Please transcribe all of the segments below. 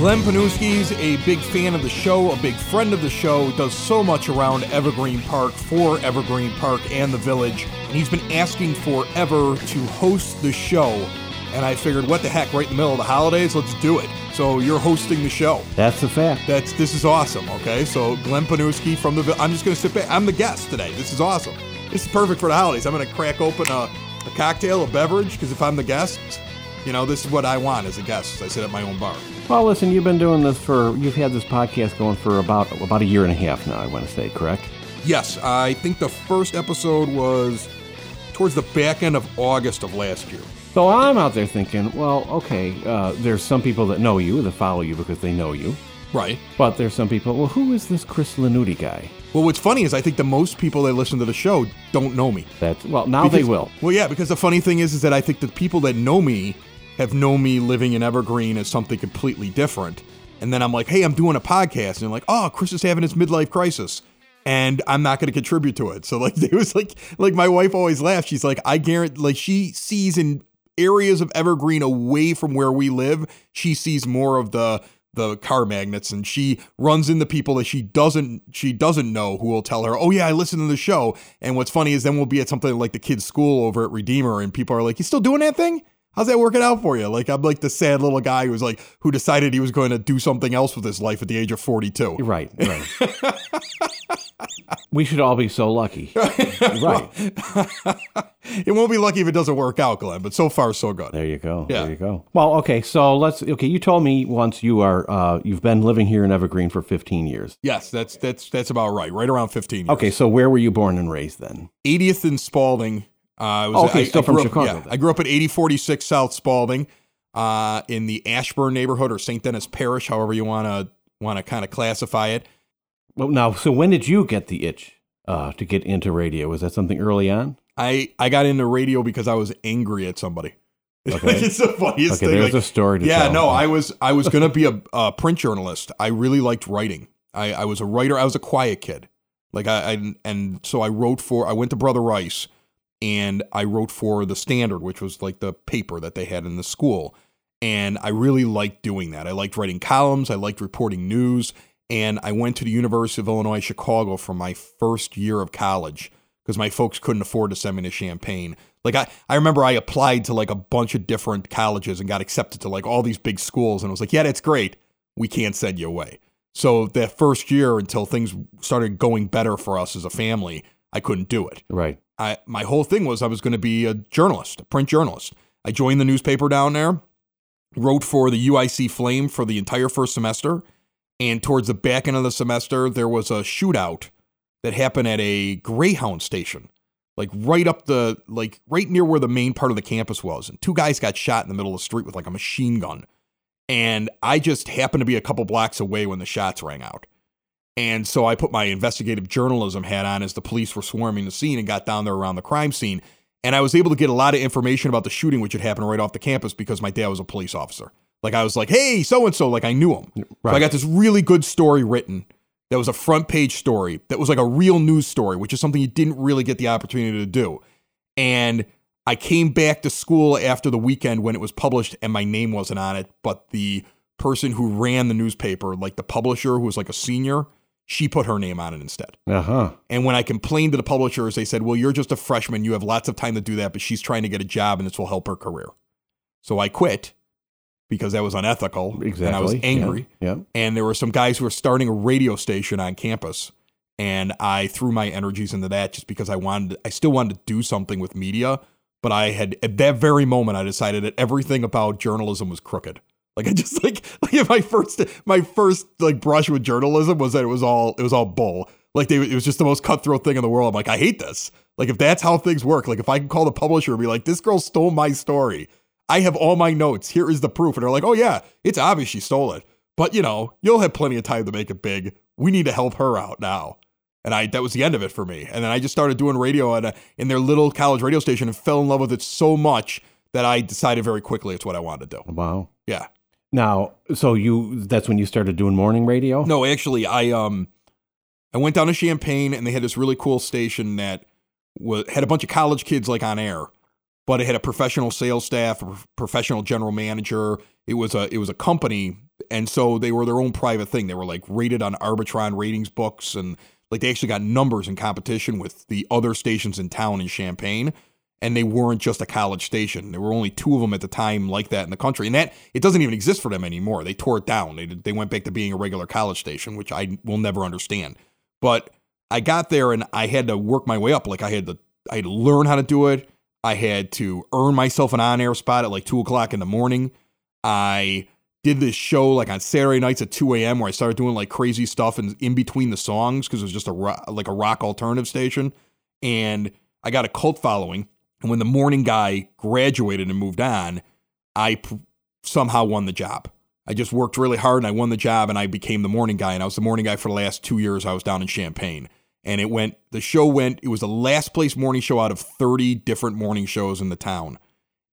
Glenn Pniewski's a big fan of the show, a big friend of the show, does so much around Evergreen Park for Evergreen Park and the village, and he's been asking forever to host the show. And I figured, what the heck, right in the middle of the holidays, let's do it. So you're hosting the show. That's the fact. That's this is awesome. Okay, so Glenn Panuski from the. I'm just gonna sit back. I'm the guest today. This is awesome. This is perfect for the holidays. I'm gonna crack open a, a cocktail, a beverage, because if I'm the guest, you know, this is what I want as a guest. I sit at my own bar. Well, listen, you've been doing this for, you've had this podcast going for about about a year and a half now, I want to say, correct? Yes, I think the first episode was towards the back end of August of last year. So I'm out there thinking, well, okay, uh, there's some people that know you, that follow you because they know you. Right. But there's some people, well, who is this Chris Lanuti guy? Well, what's funny is I think the most people that listen to the show don't know me. That's, well, now they will. Well, yeah, because the funny thing is, is that I think the people that know me have known me living in Evergreen as something completely different. And then I'm like, hey, I'm doing a podcast. And they're like, oh, Chris is having his midlife crisis. And I'm not going to contribute to it. So like, it was like, like my wife always laughs. She's like, I guarantee, like she sees in areas of Evergreen away from where we live, she sees more of the the car magnets and she runs into people that she doesn't she doesn't know who will tell her oh yeah i listen to the show and what's funny is then we'll be at something like the kids school over at redeemer and people are like you still doing that thing how's that working out for you like i'm like the sad little guy who's like who decided he was going to do something else with his life at the age of 42 Right, right. we should all be so lucky. right. it won't be lucky if it doesn't work out glenn but so far so good There you go. Yeah. There you go. Well, okay, so let's okay, you told me once you are uh you've been living here in Evergreen for 15 years. yes that's that's that's about right right around 15 years. Okay, so where were you born and raised then? 80th and Spaulding. Uh, I was, Oh, okay, I, still I from grew up- Chicago yeah. I grew up at 8046 South Spaulding, uh, in the Ashburn neighborhood or St. Dennis Parish, however you want to want to kind of classify it. Well, now, so when did you get the itch uh, to get into radio? Was that something early on? I I got into radio because I was angry at somebody. Okay. it's the funniest Okay, thing. there's like- a story to yeah, tell. no, I was I was gonna be a, a print journalist. I really liked writing. I, I was a writer. I was a quiet kid. Like I, I and so I wrote for. I went to Brother Rice, and I wrote for the Standard, which was like the paper that they had in the school. And I really liked doing that. I liked writing columns. I liked reporting news. And I went to the University of Illinois Chicago for my first year of college because my folks couldn't afford to send me to Champaign. Like I, I remember I applied to like a bunch of different colleges and got accepted to like all these big schools and I was like, yeah, that's great. We can't send you away. So that first year until things started going better for us as a family, I couldn't do it. Right. I my whole thing was I was going to be a journalist, a print journalist. I joined the newspaper down there, wrote for the UIC Flame for the entire first semester, and towards the back end of the semester there was a shootout that happened at a Greyhound station. Like right up the like right near where the main part of the campus was. And two guys got shot in the middle of the street with like a machine gun. And I just happened to be a couple blocks away when the shots rang out. And so I put my investigative journalism hat on as the police were swarming the scene and got down there around the crime scene. And I was able to get a lot of information about the shooting, which had happened right off the campus because my dad was a police officer. Like I was like, hey, so and so, like I knew him. So I got this really good story written that was a front page story that was like a real news story, which is something you didn't really get the opportunity to do. And I came back to school after the weekend when it was published and my name wasn't on it, but the person who ran the newspaper, like the publisher who was like a senior, she put her name on it instead. Uh huh. And when I complained to the publishers, they said, Well, you're just a freshman. You have lots of time to do that, but she's trying to get a job and this will help her career. So I quit because that was unethical. Exactly. And I was Yeah, angry. Yeah. And there were some guys who were starting a radio station on campus. And I threw my energies into that just because I wanted, I still wanted to do something with media. But I had, at that very moment, I decided that everything about journalism was crooked. Like I just like, like my first, my first like brush with journalism was that it was all, it was all bull. Like they, it was just the most cutthroat thing in the world. I'm like, I hate this. Like if that's how things work, like if I can call the publisher and be like, this girl stole my story. I have all my notes. Here is the proof. And they're like, oh yeah, it's obvious she stole it. But you know, you'll have plenty of time to make it big. We need to help her out now. And I that was the end of it for me. And then I just started doing radio at a, in their little college radio station and fell in love with it so much that I decided very quickly it's what I wanted to do. Wow. Yeah. Now, so you that's when you started doing morning radio? No, actually, I um, I went down to Champaign and they had this really cool station that was had a bunch of college kids like on air, but it had a professional sales staff, a professional general manager. It was a it was a company, and so they were their own private thing. They were like rated on Arbitron ratings books, and like they actually got numbers in competition with the other stations in town in Champaign and they weren't just a college station. There were only two of them at the time like that in the country, and that it doesn't even exist for them anymore. They tore it down. They they went back to being a regular college station, which I will never understand. But I got there and I had to work my way up. Like I had to I had to learn how to do it. I had to earn myself an on air spot at like two o'clock in the morning. I did this show like on Saturday nights at 2 a.m. where I started doing like crazy stuff and in between the songs because it was just a rock, like a rock alternative station, and I got a cult following and when the morning guy graduated and moved on, I p- somehow won the job. I just worked really hard and I won the job and I became the morning guy. And I was the morning guy for the last two years. I was down in Champaign. And it went, the show went, it was the last place morning show out of 30 different morning shows in the town.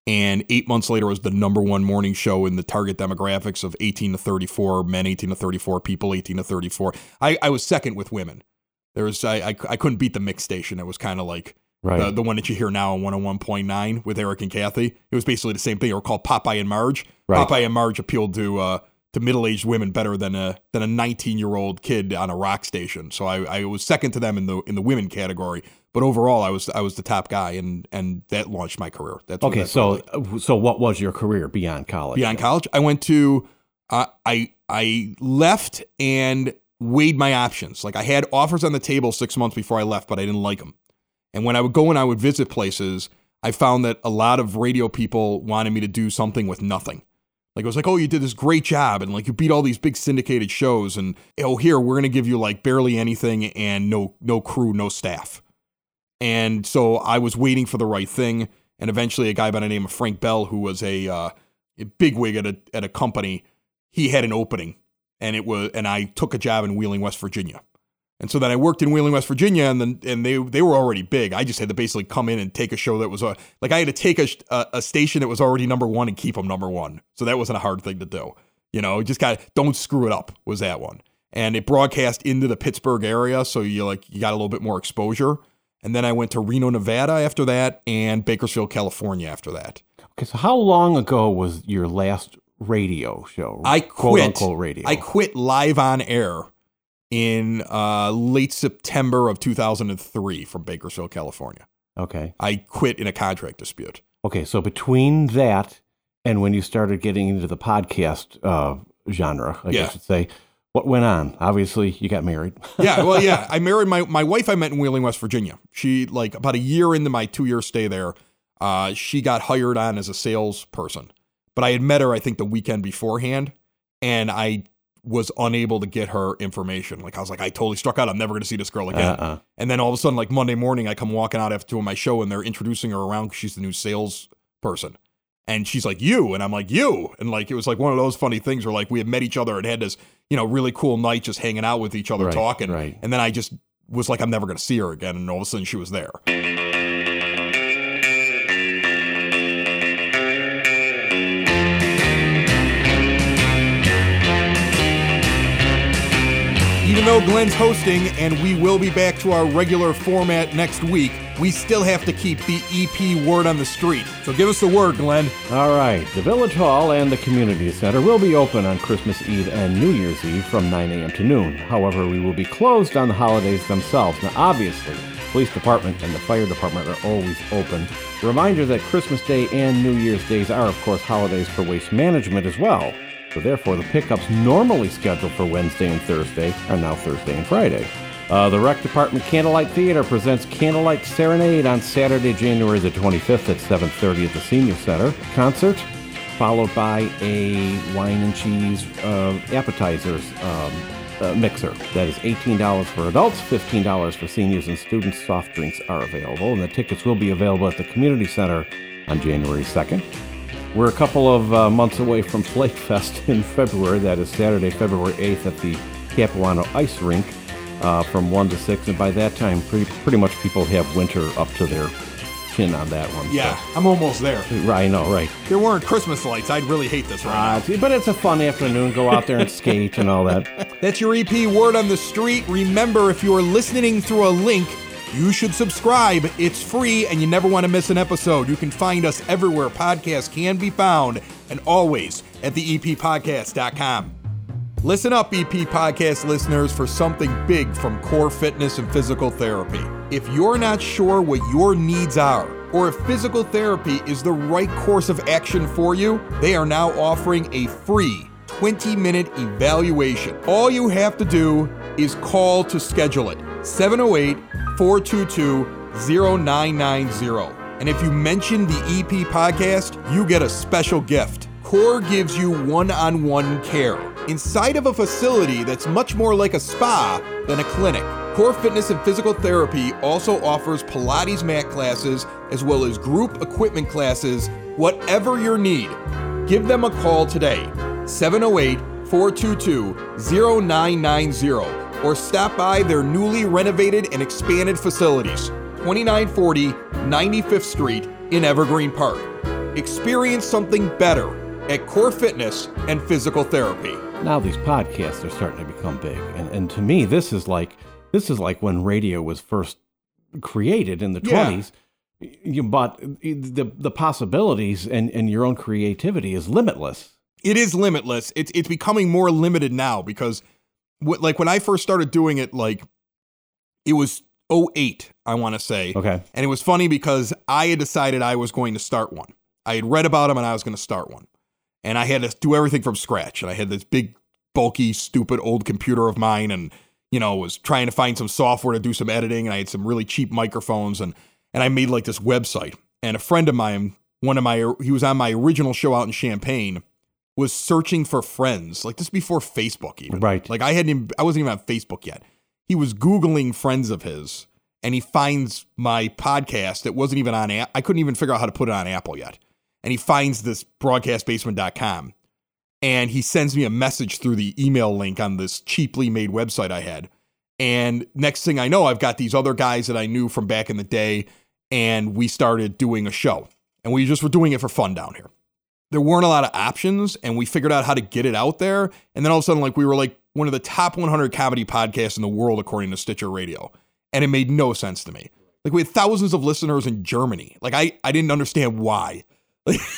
And eight months later, it was the number one morning show in the target demographics of 18 to 34, men 18 to 34, people 18 to 34. I, I was second with women. There was, I, I, I couldn't beat the mix station. It was kind of like, Right. the, the one that you hear now on 101.9 with Eric and Kathy. It was basically the same thing. It were called Popeye and Marge. Right. Popeye and Marge appealed to uh, to middle aged women better than a than a 19 year old kid on a rock station. So I, I was second to them in the in the women category. But overall, I was I was the top guy, and and that launched my career. That's okay, that's so what- uh, so what was your career beyond college? beyond college, I went to uh, I I left and weighed my options. Like I had offers on the table six months before I left, but I didn't like them. And when I would go and I would visit places, I found that a lot of radio people wanted me to do something with nothing. Like it was like, oh, you did this great job, and like you beat all these big syndicated shows, and oh, here we're gonna give you like barely anything and no no crew, no staff. And so I was waiting for the right thing, and eventually a guy by the name of Frank Bell, who was a, uh, a bigwig at a at a company, he had an opening, and it was, and I took a job in Wheeling, West Virginia. And so then I worked in Wheeling, West Virginia, and then and they they were already big. I just had to basically come in and take a show that was uh, like I had to take a, a a station that was already number one and keep them number one. So that wasn't a hard thing to do. You know, just got don't screw it up was that one. And it broadcast into the Pittsburgh area, so you like you got a little bit more exposure. And then I went to Reno, Nevada after that, and Bakersfield, California after that. Okay, so how long ago was your last radio show? I quote quit. unquote radio. I quit live on air in uh, late September of 2003 from Bakersfield, California. okay. I quit in a contract dispute. Okay, so between that and when you started getting into the podcast uh, genre, I Yeah. guess you'd say, what went on? Obviously, you got married. Yeah, well, yeah. I married my my wife. I met in Wheeling, West Virginia. She like about a year into my two year stay there. Uh, she got hired on as a salesperson, but I had met her I think the weekend beforehand, and I was unable to get her information. Like I was like, I totally struck out. I'm never going to see this girl again. Uh-uh. And then all of a sudden, like Monday morning, I come walking out after doing my show, and they're introducing her around. 'cause She's the new sales person. And she's like, you. And I'm like, you. And like, it was like one of those funny things where like we had met each other and had this, you know, really cool night just hanging out with each other Right, talking. right. And then I just was like, I'm never going to see her again. And all of a sudden she was there. Even though Glenn's hosting and we will be back to our regular format next week, we still have to keep the EP word on the street. So give us the word, Glenn. All right. The Village Hall and the Community Center will be open on Christmas Eve and New Year's Eve from 9 a.m. to noon. However, we will be closed on the holidays themselves. Now, obviously, the police department and the fire department are always open. Reminder that Christmas Day and New Year's Days are, of course, holidays for waste management as well. So, therefore, the pickups normally scheduled for Wednesday and Thursday are now Thursday and Friday. Uh, the Rec Department Candlelight Theater presents Candlelight Serenade on Saturday, January the 25th at 7:30 at the Senior Center. Concert followed by a wine and cheese uh, appetizers um, uh, mixer. That is $18 for adults, $15 for seniors and students. Soft drinks are available, and the tickets will be available at the Community Center on January 2nd. We're a couple of uh, months away from Flake Fest in February. That is Saturday, February 8th at the Capuano Ice Rink. uh, from 1 to 6. And by that time, pretty, pretty much people have winter up to their chin on that one. Yeah, I'm almost there. Right, I know, right. There weren't Christmas lights. I'd really hate this right uh, But it's a fun afternoon. Go out there and skate and all that. That's your EP Word on the Street. Remember, if you are listening through a link, you should subscribe. It's free and you never want to miss an episode. You can find us everywhere podcasts can be found and always at theeppodcast.com. Listen up, EP Podcast listeners, for something big from Core Fitness and Physical Therapy. If you're not sure what your needs are, or if physical therapy is the right course of action for you, they are now offering a free 20 minute evaluation. All you have to do is call to schedule it 708 422 0990. And if you mention the EP podcast, you get a special gift. Core gives you one on one care inside of a facility that's much more like a spa than a clinic. Core Fitness and Physical Therapy also offers Pilates mat classes as well as group equipment classes, whatever your need. Give them a call today, 708 422 0990, or stop by their newly renovated and expanded facilities, 2940 95th Street in Evergreen Park. Experience something better at Core Fitness and Physical Therapy now these podcasts are starting to become big, and and to me, this is like this is like when radio was first created in the twenties. Yeah. You but the the possibilities and and your own creativity is limitless. It is limitless. It's it's becoming more limited now because, like when I first started doing it, like it was 08, I want to say. Okay. And it was funny because I had decided I was going to start one. I had read about them and I was going to start one and I had to do everything from scratch. And I had this big, bulky, stupid old computer of mine, and you know, was trying to find some software to do some editing. And I had some really cheap microphones, and and I made like this website. And a friend of mine, one of my, he was on my original show out in Champaign, was searching for friends. Like this before Facebook, even. Right. Like I hadn't, I wasn't even on Facebook yet. He was googling friends of his, and he finds my podcast that wasn't even on. I couldn't even figure out how to put it on Apple yet and he finds this broadcastbasement.com and he sends me a message through the email link on this cheaply made website I had. And next thing I know, I've got these other guys that I knew from back in the day, and we started doing a show. And we just were doing it for fun down here. There weren't a lot of options, and we figured out how to get it out there. And then all of a sudden, like we were like one of the top 100 comedy podcasts in the world, according to Stitcher Radio. And it made no sense to me. Like we had thousands of listeners in Germany. Like I, I didn't understand why.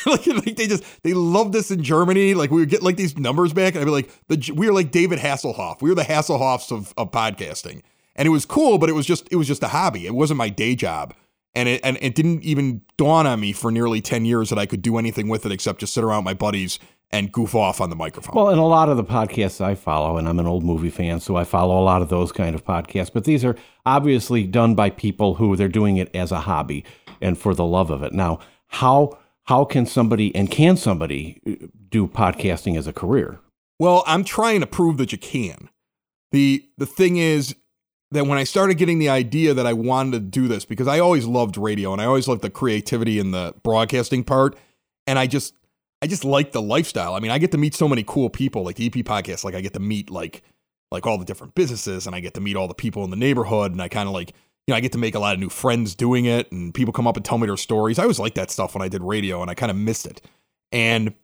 Like, like, they just they love this in Germany. Like we would get like these numbers back, and I'd be like, the we were like David Hasselhoff. We were the Hasselhoffs of, of podcasting, and it was cool, but it was just it was just a hobby. It wasn't my day job, and it and it didn't even dawn on me for nearly ten years that I could do anything with it except just sit around with my buddies and goof off on the microphone. Well, and a lot of the podcasts I follow, and I'm an old movie fan, so I follow a lot of those kind of podcasts. But these are obviously done by people who they're doing it as a hobby and for the love of it. Now, how how can somebody and can somebody uh, do podcasting as a career? Well, I'm trying to prove that you can. The the thing is that when I started getting the idea that I wanted to do this because I always loved radio and I always loved the creativity and the broadcasting part and I just I just like the lifestyle. I mean, I get to meet so many cool people like the EP podcast like I get to meet like like all the different businesses and I get to meet all the people in the neighborhood and I kind of like you know, I get to make a lot of new friends doing it, and people come up and tell me their stories. I always liked that stuff when I did radio, and I kind of missed it. And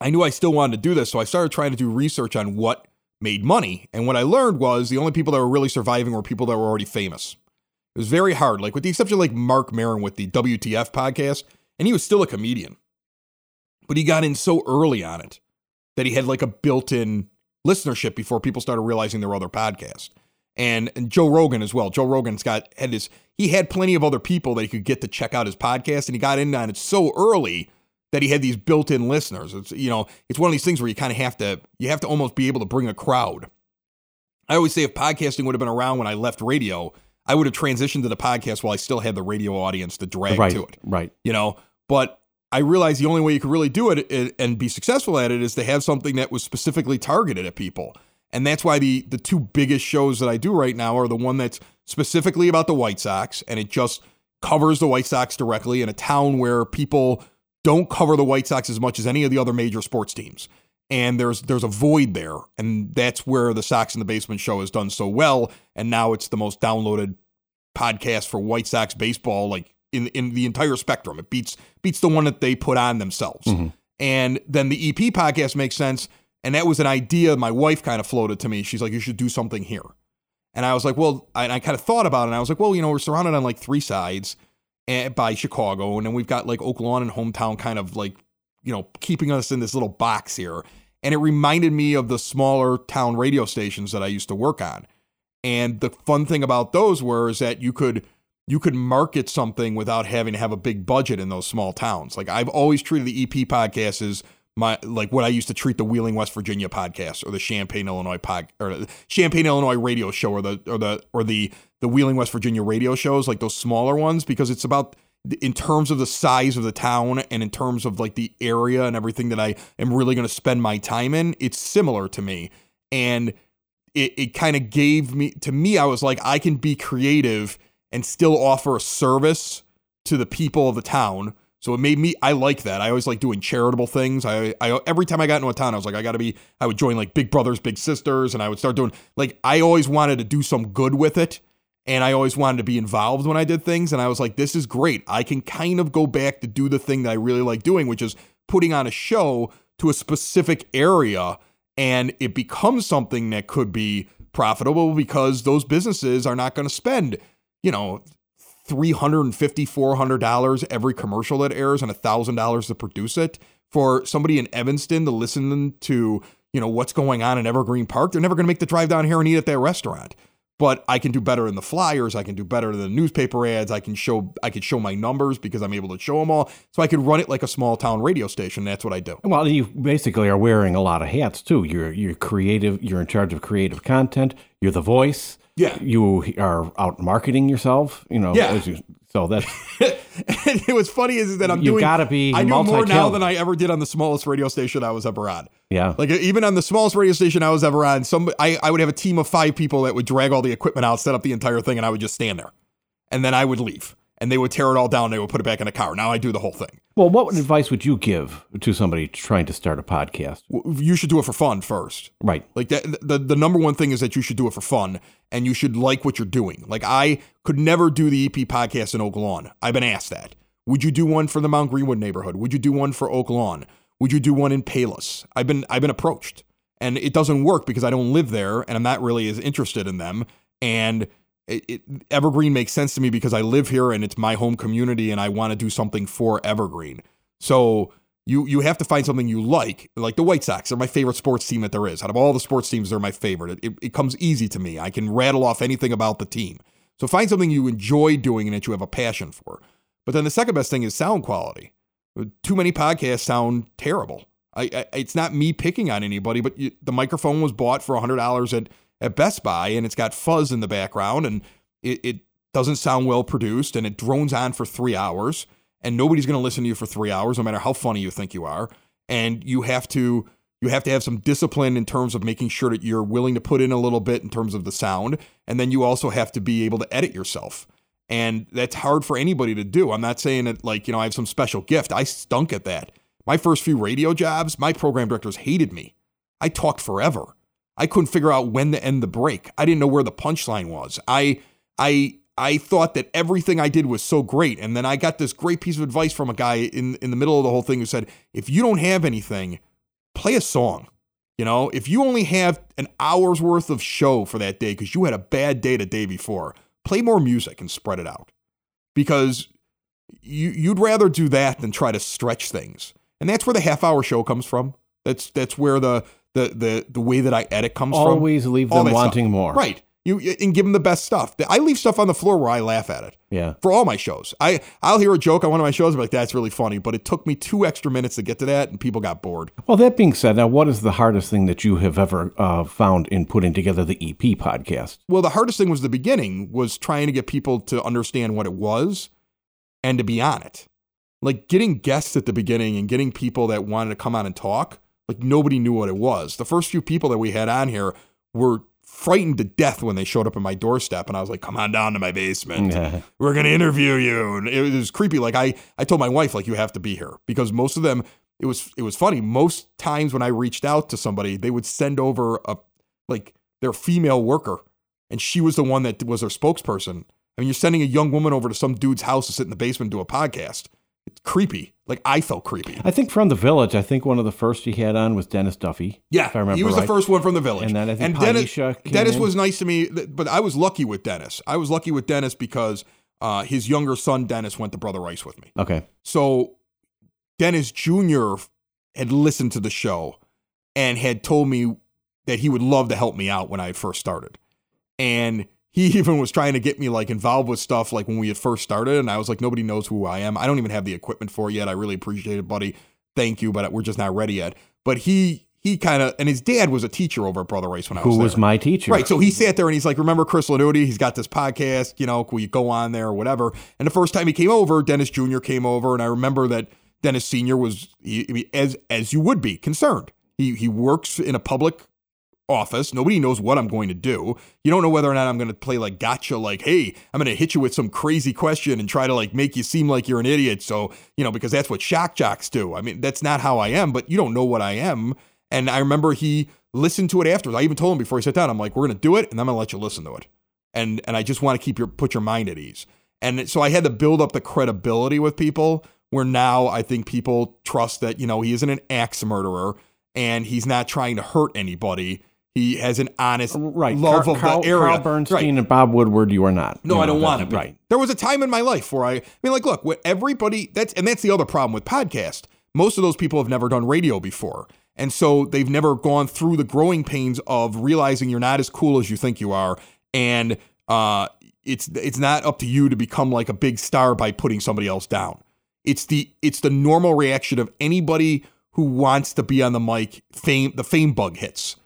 I knew I still wanted to do this, so I started trying to do research on what made money. And what I learned was the only people that were really surviving were people that were already famous. It was very hard, like with the exception of like Marc Maron with the WTF podcast, and he was still a comedian. But he got in so early on it that he had like a built-in listenership before people started realizing there were other podcasts and, and Joe Rogan as well. Joe Rogan's got had his He had plenty of other people that he could get to check out his podcast, and he got in on it so early that he had these built-in listeners. It's you know, it's one of these things where you kind of have to you have to almost be able to bring a crowd. I always say if podcasting would have been around when I left radio, I would have transitioned to the podcast while I still had the radio audience to drag right, to it. Right. You know, but I realized the only way you could really do it and be successful at it is to have something that was specifically targeted at people. And that's why the the two biggest shows that I do right now are the one that's specifically about the White Sox and it just covers the White Sox directly in a town where people don't cover the White Sox as much as any of the other major sports teams. and there's there's a void there, and that's where the Sox in the Basement show has done so well, and now it's the most downloaded podcast for White Sox baseball, like in in the entire spectrum. It beats beats the one that they put on themselves. Mm-hmm. And then the EP podcast makes sense. And that was an idea my wife kind of floated to me. She's like, you should do something here. And I was like, well, I, and I kind of thought about it. And I was like, well, you know, we're surrounded on like three sides eh, by Chicago. And then we've got like Oak Lawn and hometown kind of like, you know, keeping us in this little box here. And it reminded me of the smaller town radio stations that I used to work on. And the fun thing about those were is that you could you could market something without having to have a big budget in those small towns. Like I've always treated the EP podcast as my like what I used to treat the Wheeling West Virginia podcast or the Champaign Illinois pod or Champaign Illinois radio show or the or the or the the Wheeling West Virginia radio shows like those smaller ones because it's about in terms of the size of the town and in terms of like the area and everything that I am really going to spend my time in it's similar to me and it, it kind of gave me to me I was like I can be creative and still offer a service to the people of the town. So it made me I like that. I always like doing charitable things. I, I every time I got into a town, I was like, I gotta be I would join like Big Brothers, Big Sisters, and I would start doing like I always wanted to do some good with it. And I always wanted to be involved when I did things. And I was like, this is great. I can kind of go back to do the thing that I really like doing, which is putting on a show to a specific area. And it becomes something that could be profitable because those businesses are not going to spend you know, $350, $400 every commercial that airs and $1,000 to produce it. For somebody in Evanston to listen to, you know, what's going on in Evergreen Park, they're never going to make the drive down here and eat at that restaurant. But I can do better in the flyers. I can do better in the newspaper ads. I can show I could show my numbers because I'm able to show them all. So I could run it like a small town radio station. That's what I do. Well, you basically are wearing a lot of hats too. You're you're creative. You're in charge of creative content. You're the voice. Yeah. You are out marketing yourself. You know. Yeah. you- so that's and it was funny is that I'm You doing. gotta be I do more now than I ever did on the smallest radio station I was ever on. yeah. Like even on the smallest radio station I was ever on, some I, I would have a team of five people that would drag all the equipment out, set up the entire thing, and I would just stand there. And then I would leave. And they would tear it all down, And they would put it back in a car. Now I do the whole thing. well, what advice would you give to somebody trying to start a podcast? You should do it for fun first. Right. Like that, the the number one thing is that you should do it for fun and you should like what you're doing. Like I could never do the EP podcast in Oak Lawn. I've been asked that. Would you do one for the Mount Greenwood neighborhood? Would you do one for Oak Lawn? Would you do one in Palos? I've been I've been approached. And it doesn't work because I don't live there and I'm not really as interested in them. And it, it, Evergreen makes sense to me because I live here and it's my home community and I want to do something for Evergreen. So you you have to find something you like. Like the White Sox are my favorite sports team that there is. Out of all the sports teams, they're my favorite. It, it, it comes easy to me. I can rattle off anything about the team. So find something you enjoy doing and that you have a passion for. But then the second best thing is sound quality. Too many podcasts sound terrible. I, I it's not me picking on anybody, but you, the microphone was bought for hundred dollars at at Best Buy, and it's got fuzz in the background, and it, it doesn't sound well produced, and it drones on for three hours, and nobody's going to listen to you for three hours, no matter how funny you think you are, and you have to you have to have some discipline in terms of making sure that you're willing to put in a little bit in terms of the sound, and then you also have to be able to edit yourself. And that's hard for anybody to do. I'm not saying that like, you know, I have some special gift. I stunk at that. My first few radio jobs, my program directors hated me. I talked forever. I couldn't figure out when to end the break. I didn't know where the punchline was. I I I thought that everything I did was so great. And then I got this great piece of advice from a guy in, in the middle of the whole thing who said, if you don't have anything, play a song. You know, if you only have an hour's worth of show for that day because you had a bad day the day before, play more music and spread it out. Because you you'd rather do that than try to stretch things. And that's where the half hour show comes from. That's that's where the the the, the way that I edit comes from. Always leave them that stuff. wanting more. Right. You and give them the best stuff. I leave stuff on the floor where I laugh at it Yeah. for all my shows. I I'll hear a joke on one of my shows, and be like that's really funny, but it took me two extra minutes to get to that, and people got bored. Well, that being said, now what is the hardest thing that you have ever uh, found in putting together the EP podcast? Well, the hardest thing was the beginning was trying to get people to understand what it was and to be on it. Like getting guests at the beginning and getting people that wanted to come on and talk, like nobody knew what it was. The first few people that we had on here were frightened to death when they showed up at my doorstep and I was like, "Come on down to my basement. We're going to interview you." And it was creepy. Like I I told my wife like you have to be here because most of them it was it was funny. Most times when I reached out to somebody, they would send over a like their female worker, and she was the one that was their spokesperson. I mean, you're sending a young woman over to some dude's house to sit in the basement and do a podcast. It's creepy. Like I felt creepy. I think from the village, I think one of the first he had on was Dennis Duffy. Yeah, if I remember he was right. the first one from the village. And then I think Dennis, came Dennis in. was nice to me, but I was lucky with Dennis. I was lucky with Dennis because uh, his younger son Dennis went to Brother Rice with me. Okay. So Dennis Jr. had listened to the show and had told me that he would love to help me out when I first started. And he even was trying to get me like involved with stuff like when we had first started. And I was like, nobody knows who I am. I don't even have the equipment for it yet. I really appreciate it, buddy. Thank you, but we're just not ready yet. But he he kind of and his dad was a teacher over at Brother Rice when I was Who there. was my teacher? Right. So he sat there and he's like, Remember Chris Lanuti? He's got this podcast, you know, will you go on there or whatever? And the first time he came over, Dennis Jr. came over, and I remember that Dennis Sr. was he, as as you would be concerned. He he works in a public office. Nobody knows what I'm going to do. You don't know whether or not I'm going to play like gotcha, like, hey, I'm going to hit you with some crazy question and try to like make you seem like you're an idiot. So, you know, because that's what shock jocks do. I mean, that's not how I am, but you don't know what I am. And I remember he listened to it afterwards. I even told him before he sat down, I'm like, we're going to do it and I'm going to let you listen to it. And and I just want to keep your put your mind at ease. And so I had to build up the credibility with people where now I think people trust that, you know, he isn't an axe murderer and he's not trying to hurt anybody. He has an honest Right. love Carl, of Carl, the area. Carl Bernstein Right. and Bob Woodward, you are not. No, You I don't want to. Right. There was a time in my life where I, I mean, like, look, what everybody that's and that's the other problem with podcast. Most of those people have never done radio before, and so they've never gone through the growing pains of realizing you're not as cool as you think you are, and uh, it's it's not up to you to become like a big star by putting somebody else down. It's the it's the normal reaction of anybody who wants to be on the mic. Fame the fame bug hits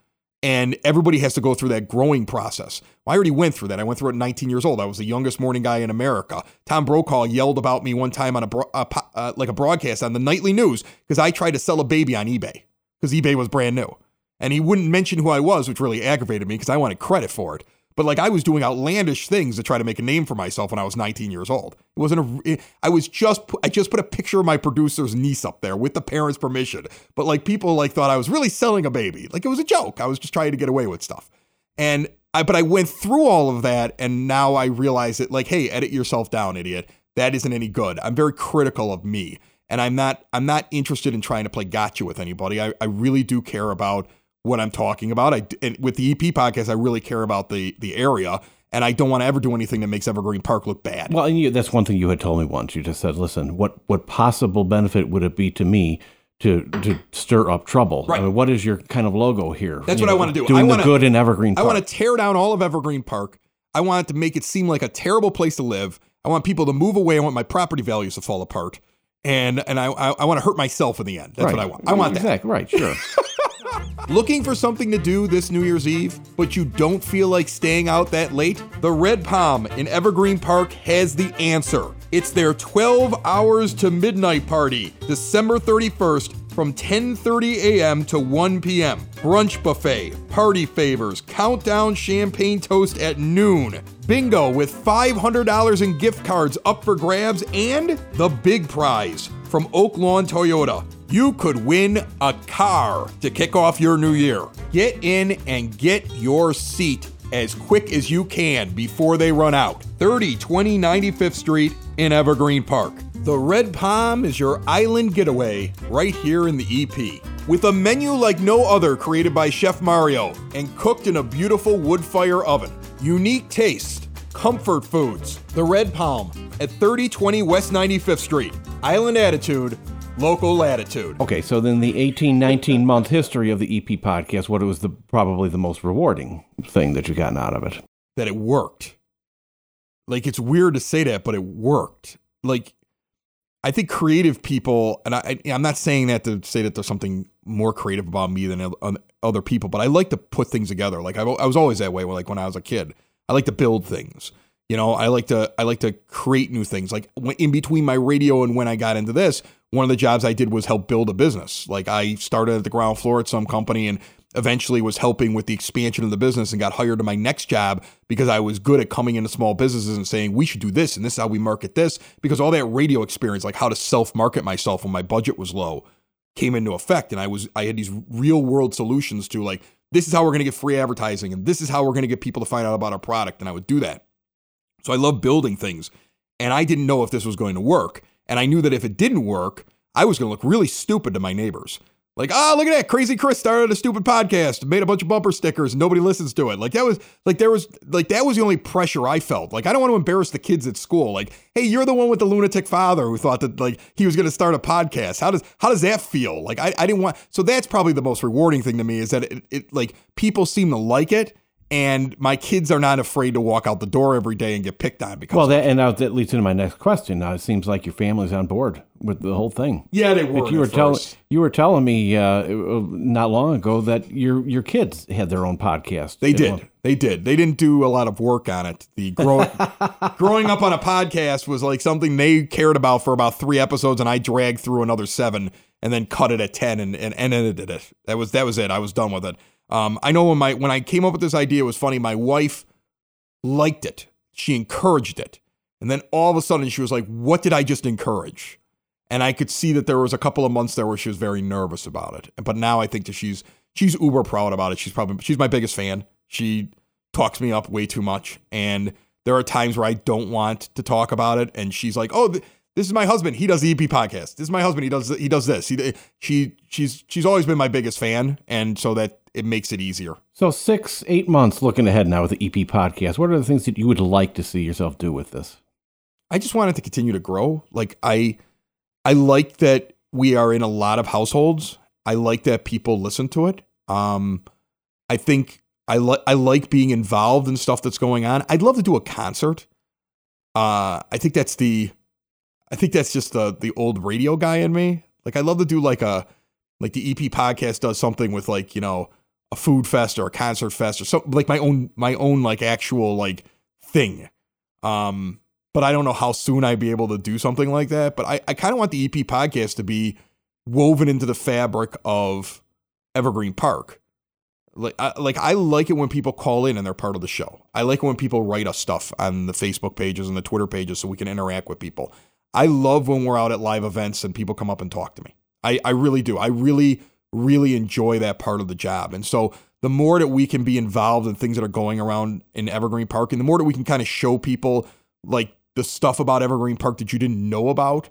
and everybody has to go through that growing process. Well, I already went through that. I went through it at 19 years old. I was the youngest morning guy in America. Tom Brokaw yelled about me one time on a, bro- a uh, like a broadcast on the nightly news because I tried to sell a baby on eBay because eBay was brand new, and he wouldn't mention who I was, which really aggravated me because I wanted credit for it. But like I was doing outlandish things to try to make a name for myself when I was 19 years old. It wasn't a. I was just. I just put a picture of my producer's niece up there with the parents' permission. But like people like thought I was really selling a baby. Like it was a joke. I was just trying to get away with stuff. And I. But I went through all of that, and now I realize that like, hey, edit yourself down, idiot. That isn't any good. I'm very critical of me, and I'm not. I'm not interested in trying to play gotcha with anybody. I, I really do care about what I'm talking about. I and with the EP podcast, I really care about the the area, and I don't want to ever do anything that makes Evergreen Park look bad. Well, and you, that's one thing you had told me once. You just said, "Listen, what what possible benefit would it be to me to to stir up trouble? Right. I mean, what is your kind of logo here? That's You what I wanna do. Doing I the wanna- good in Evergreen I want to tear down all of Evergreen Park. I want it to make it seem like a terrible place to live. I want people to move away. I want my property values to fall apart, and and I I, I want to hurt myself in the end. That's right. what I want. I want that. right. Sure. Looking for something to do this New Year's Eve, but you don't feel like staying out that late? The Red Palm in Evergreen Park has the answer. It's their 12 hours to midnight party, December 31st from 10:30 a.m. to 1 p.m. Brunch buffet, party favors, countdown champagne toast at noon. Bingo with $500 in gift cards up for grabs and the big prize from Oak Lawn Toyota. You could win a car to kick off your new year. Get in and get your seat as quick as you can before they run out. 3020 95th Street in Evergreen Park. The Red Palm is your island getaway right here in the EP. With a menu like no other created by Chef Mario and cooked in a beautiful wood fire oven. Unique taste, comfort foods. The Red Palm at 3020 West 95th Street. Island attitude, local latitude. okay, so then the 18, 19 month history of the EP podcast, what it was the probably the most rewarding thing that you've gotten out of it? that it worked. Like it's weird to say that, but it worked. Like I think creative people, and I, I I'm not saying that to say that there's something more creative about me than um, other people, but I like to put things together. Like I, I was always that way. Like when I was a kid, I like to build things. You know, I like to I like to create new things. Like in between my radio and when I got into this, one of the jobs I did was help build a business. Like I started at the ground floor at some company and eventually was helping with the expansion of the business and got hired to my next job because I was good at coming into small businesses and saying we should do this and this is how we market this because all that radio experience like how to self market myself when my budget was low came into effect and I was I had these real world solutions to like this is how we're going to get free advertising and this is how we're going to get people to find out about our product and I would do that. So I love building things and I didn't know if this was going to work and I knew that if it didn't work, I was going to look really stupid to my neighbors. Like, oh, look at that. Crazy Chris started a stupid podcast, made a bunch of bumper stickers, and nobody listens to it. Like, that was, like, there was, like, that was the only pressure I felt. Like, I don't want to embarrass the kids at school. Like, hey, you're the one with the lunatic father who thought that, like, he was going to start a podcast. How does, how does that feel? Like, I, I didn't want, so that's probably the most rewarding thing to me is that it, it like, people seem to like it and my kids are not afraid to walk out the door every day and get picked on because well that and that leads into my next question. Now it seems like your family's on board with the whole thing. Yeah they were like you were telling you were telling me uh, not long ago that your your kids had their own podcast they did. they did. They didn't do a lot of work on it. The growing growing up on a podcast was like something they cared about for about three episodes and i dragged through another seven and then cut it at 10 and, and, and edited it that was that was it. I was done with it um, I know when my when I came up with this idea, it was funny. My wife liked it. She encouraged it, and then all of a sudden she was like, "What did I just encourage?" And I could see that there was a couple of months there where she was very nervous about it. But now I think that she's she's uber proud about it. She's probably she's my biggest fan. She talks me up way too much, and there are times where I don't want to talk about it, and she's like, "Oh." Th- this is my husband. He does the EP podcast. This is my husband. He does he does this. He she she's she's always been my biggest fan, and so that it makes it easier. So six, eight months looking ahead now with the EP podcast. What are the things that you would like to see yourself do with this? I just want it to continue to grow. Like I, I like that we are in a lot of households. I like that people listen to it. Um, I think I like I like being involved in stuff that's going on. I'd love to do a concert. Uh, I think that's the, I think that's just the the old radio guy in me. Like I love to do like a, like the EP podcast does something with like you know food fest or a concert fest or something like my own my own like actual like thing. Um, but I don't know how soon I'd be able to do something like that. But I, I kind of want the EP podcast to be woven into the fabric of Evergreen Park. Like I, like I like it when people call in and they're part of the show. I like it when people write us stuff on the Facebook pages and the Twitter pages so we can interact with people. I love when we're out at live events and people come up and talk to me. I, I really do. I really really enjoy that part of the job. And so the more that we can be involved in things that are going around in Evergreen Park and the more that we can kind of show people like the stuff about Evergreen Park that you didn't know about,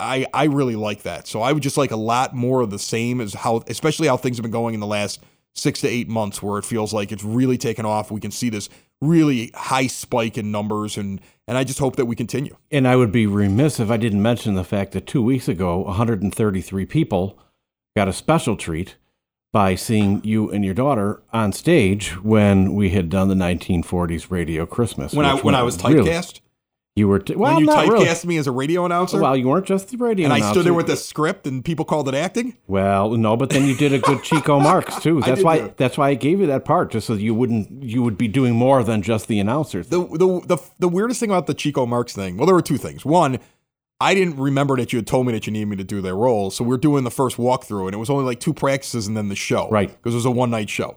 I I really like that. So I would just like a lot more of the same as how especially how things have been going in the last 6 to 8 months where it feels like it's really taken off. We can see this really high spike in numbers and and I just hope that we continue. And I would be remiss if I didn't mention the fact that 2 weeks ago 133 people got a special treat by seeing you and your daughter on stage when we had done the 1940s radio Christmas. When I when I was typecast. Really, you were t- well, when you typecast really. me as a radio announcer. Well, you weren't just the radio, and announcer. I stood there with a script, and people called it acting. Well, no, but then you did a good Chico Marx too. That's why. That's why I gave you that part, just so you wouldn't. You would be doing more than just the announcer. The, the the the weirdest thing about the Chico Marx thing. Well, there were two things. One, I didn't remember that you had told me that you needed me to do that role. So we are doing the first walkthrough, and it was only like two practices and then the show. Right. Because it was a one night show.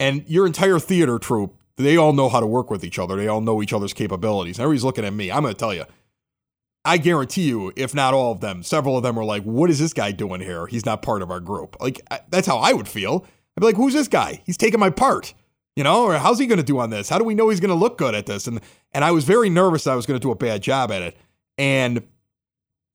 And your entire theater troupe, they all know how to work with each other. They all know each other's capabilities. And everybody's looking at me. I'm going to tell you, I guarantee you, if not all of them, several of them were like, what is this guy doing here? He's not part of our group. Like, that's how I would feel. I'd be like, who's this guy? He's taking my part. You know, or how's he going to do on this? How do we know he's going to look good at this? And and I was very nervous I was going to do a bad job at it. And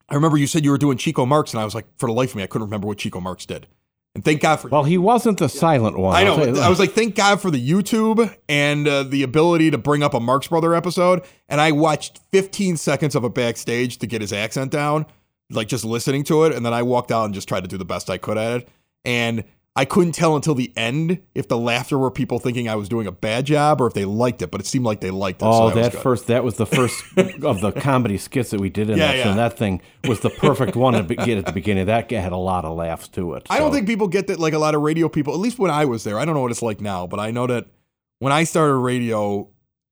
I remember you said you were doing Chico Marx, and I was like, for the life of me, I couldn't remember what Chico Marx did. And thank God for. Well, he wasn't the silent one. I know. I was like, thank God for the YouTube and uh, the ability to bring up a Marx Brother episode. And I watched 15 seconds of it backstage to get his accent down, like just listening to it. And then I walked out and just tried to do the best I could at it. And I couldn't tell until the end if the laughter were people thinking I was doing a bad job or if they liked it, but it seemed like they liked it. Oh, so that, that first, that was the first of the comedy skits that we did in yeah, that. Yeah. And that thing was the perfect one to get at the beginning. That had a lot of laughs to it. So. I don't think people get that, like a lot of radio people, at least when I was there. I don't know what it's like now, but I know that when I started radio,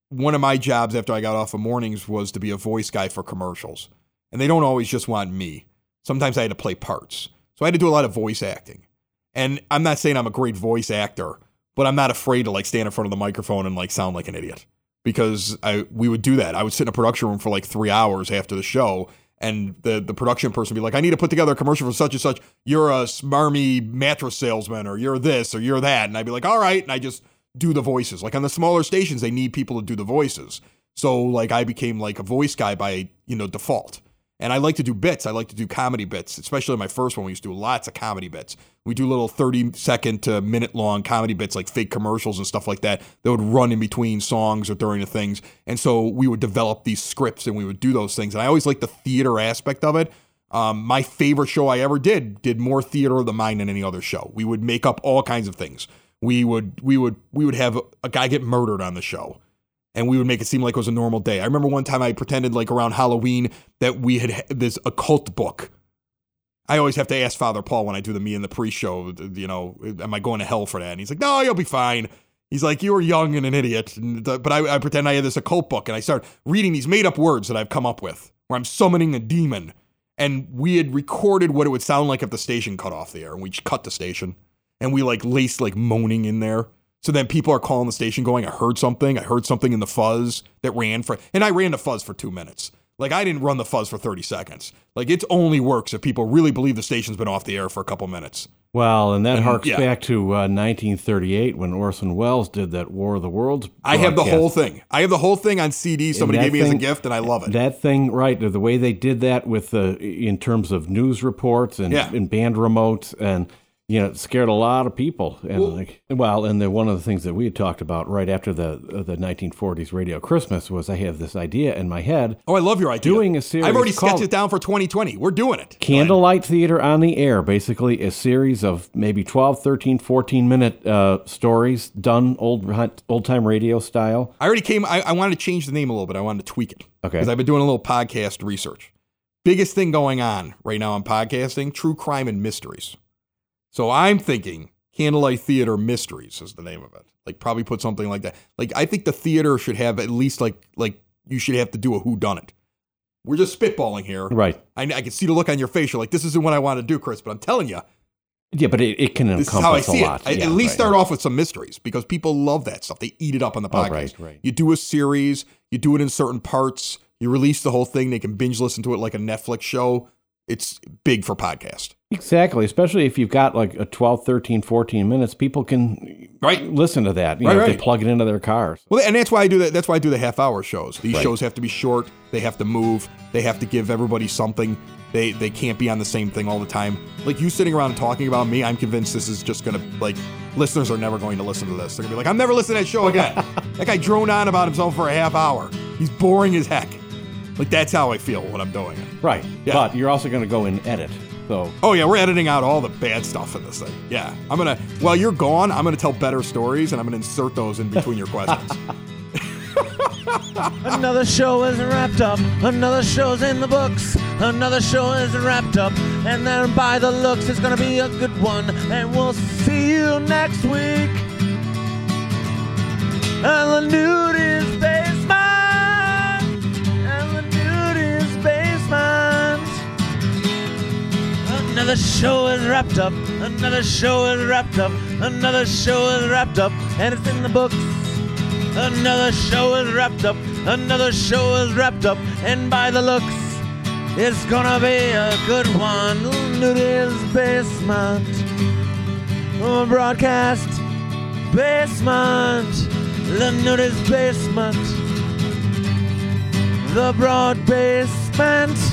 one of my jobs after I got off of mornings was to be a voice guy for commercials. And they don't always just want me. Sometimes I had to play parts. So I had to do a lot of voice acting. And I'm not saying I'm a great voice actor, but I'm not afraid to like stand in front of the microphone and like sound like an idiot because I we would do that. I would sit in a production room for like three hours after the show and the the production person would be like, I need to put together a commercial for such and such. You're a smarmy mattress salesman, or you're this, or you're that, and I'd be like, all right, and I just do the voices. Like on the smaller stations, they need people to do the voices. So like I became like a voice guy by you know default. And I like to do bits. I like to do comedy bits, especially my first one. We used to do lots of comedy bits. We do little 30 second to minute long comedy bits like fake commercials and stuff like that that would run in between songs or during the things. And so we would develop these scripts and we would do those things. And I always liked the theater aspect of it. Um, my favorite show I ever did did more theater of the mind than any other show. We would make up all kinds of things. We would we would we would have a guy get murdered on the show and we would make it seem like it was a normal day. I remember one time I pretended like around Halloween that we had this occult book. I always have to ask Father Paul when I do the me and the pre-show, you know, am I going to hell for that? And he's like, no, you'll be fine. He's like, you were young and an idiot. But I, I pretend I had this occult book and I start reading these made up words that I've come up with where I'm summoning a demon. And we had recorded what it would sound like if the station cut off the air and we cut the station and we like laced like moaning in there. So then people are calling the station going, I heard something. I heard something in the fuzz that ran for, and I ran the fuzz for two minutes. Like I didn't run the fuzz for 30 seconds. Like it only works if people really believe the station's been off the air for a couple minutes. Well, and that and, harks yeah. back to uh, 1938 when Orson Welles did that War of the Worlds. I have the whole thing. I have the whole thing on CD. Somebody gave me thing, as a gift, and I love it. That thing, right? The way they did that with the in terms of news reports and, yeah. and band remotes and you know, it scared a lot of people. And well, like, well, and the, one of the things that we had talked about right after the uh, the 1940s Radio Christmas was I have this idea in my head. Oh, I love your idea. Doing a series. I've already sketched it down for 2020. We're doing it. Candlelight Theater on the Air, basically a series of maybe 12, 13, 14 minute uh, stories done old old time radio style. I already came. I, I wanted to change the name a little bit. I wanted to tweak it. Okay. Because I've been doing a little podcast research. Biggest thing going on right now on podcasting: true crime and mysteries. So I'm thinking Candlelight Theater Mysteries is the name of it. Like probably put something like that. Like I think the theater should have at least like like you should have to do a who done it. We're just spitballing here. Right. I, I can see the look on your face. You're like, this isn't what I want to do, Chris. But I'm telling you. Yeah, but it, it can this encompass is how I see a lot. It. Yeah, at least right, start right. off with some mysteries because people love that stuff. They eat it up on the podcast. Oh, right, right. You do a series, you do it in certain parts, you release the whole thing. They can binge listen to it like a Netflix show it's big for podcast. Exactly, especially if you've got like a 12, 13, 14 minutes, people can right listen to that. You right, know, right. they plug it into their cars. Well, and that's why I do that. That's why I do the half hour shows. These right. shows have to be short. They have to move. They have to give everybody something. They they can't be on the same thing all the time. Like you sitting around talking about me, I'm convinced this is just gonna like listeners are never going to listen to this. They're gonna be like, I'm never listening to that show again. that guy droned on about himself for a half hour. He's boring as heck. Like that's how I feel when I'm doing it. Right. Yeah. But you're also going to go and edit. So. Oh yeah, we're editing out all the bad stuff in this thing. Yeah, I'm gonna. While you're gone, I'm gonna tell better stories, and I'm gonna insert those in between your questions. Another show is wrapped up. Another show's in the books. Another show is wrapped up. And then by the looks, it's gonna be a good one. And we'll see you next week. And the nude is Another show is wrapped up. Another show is wrapped up. Another show is wrapped up. And it's in the books. Another show is wrapped up. Another show is wrapped up. And by the looks, it's gonna be a good one. Nudie's Basement. Oh, broadcast Basement. The Nudie's Basement. The Broad Basement.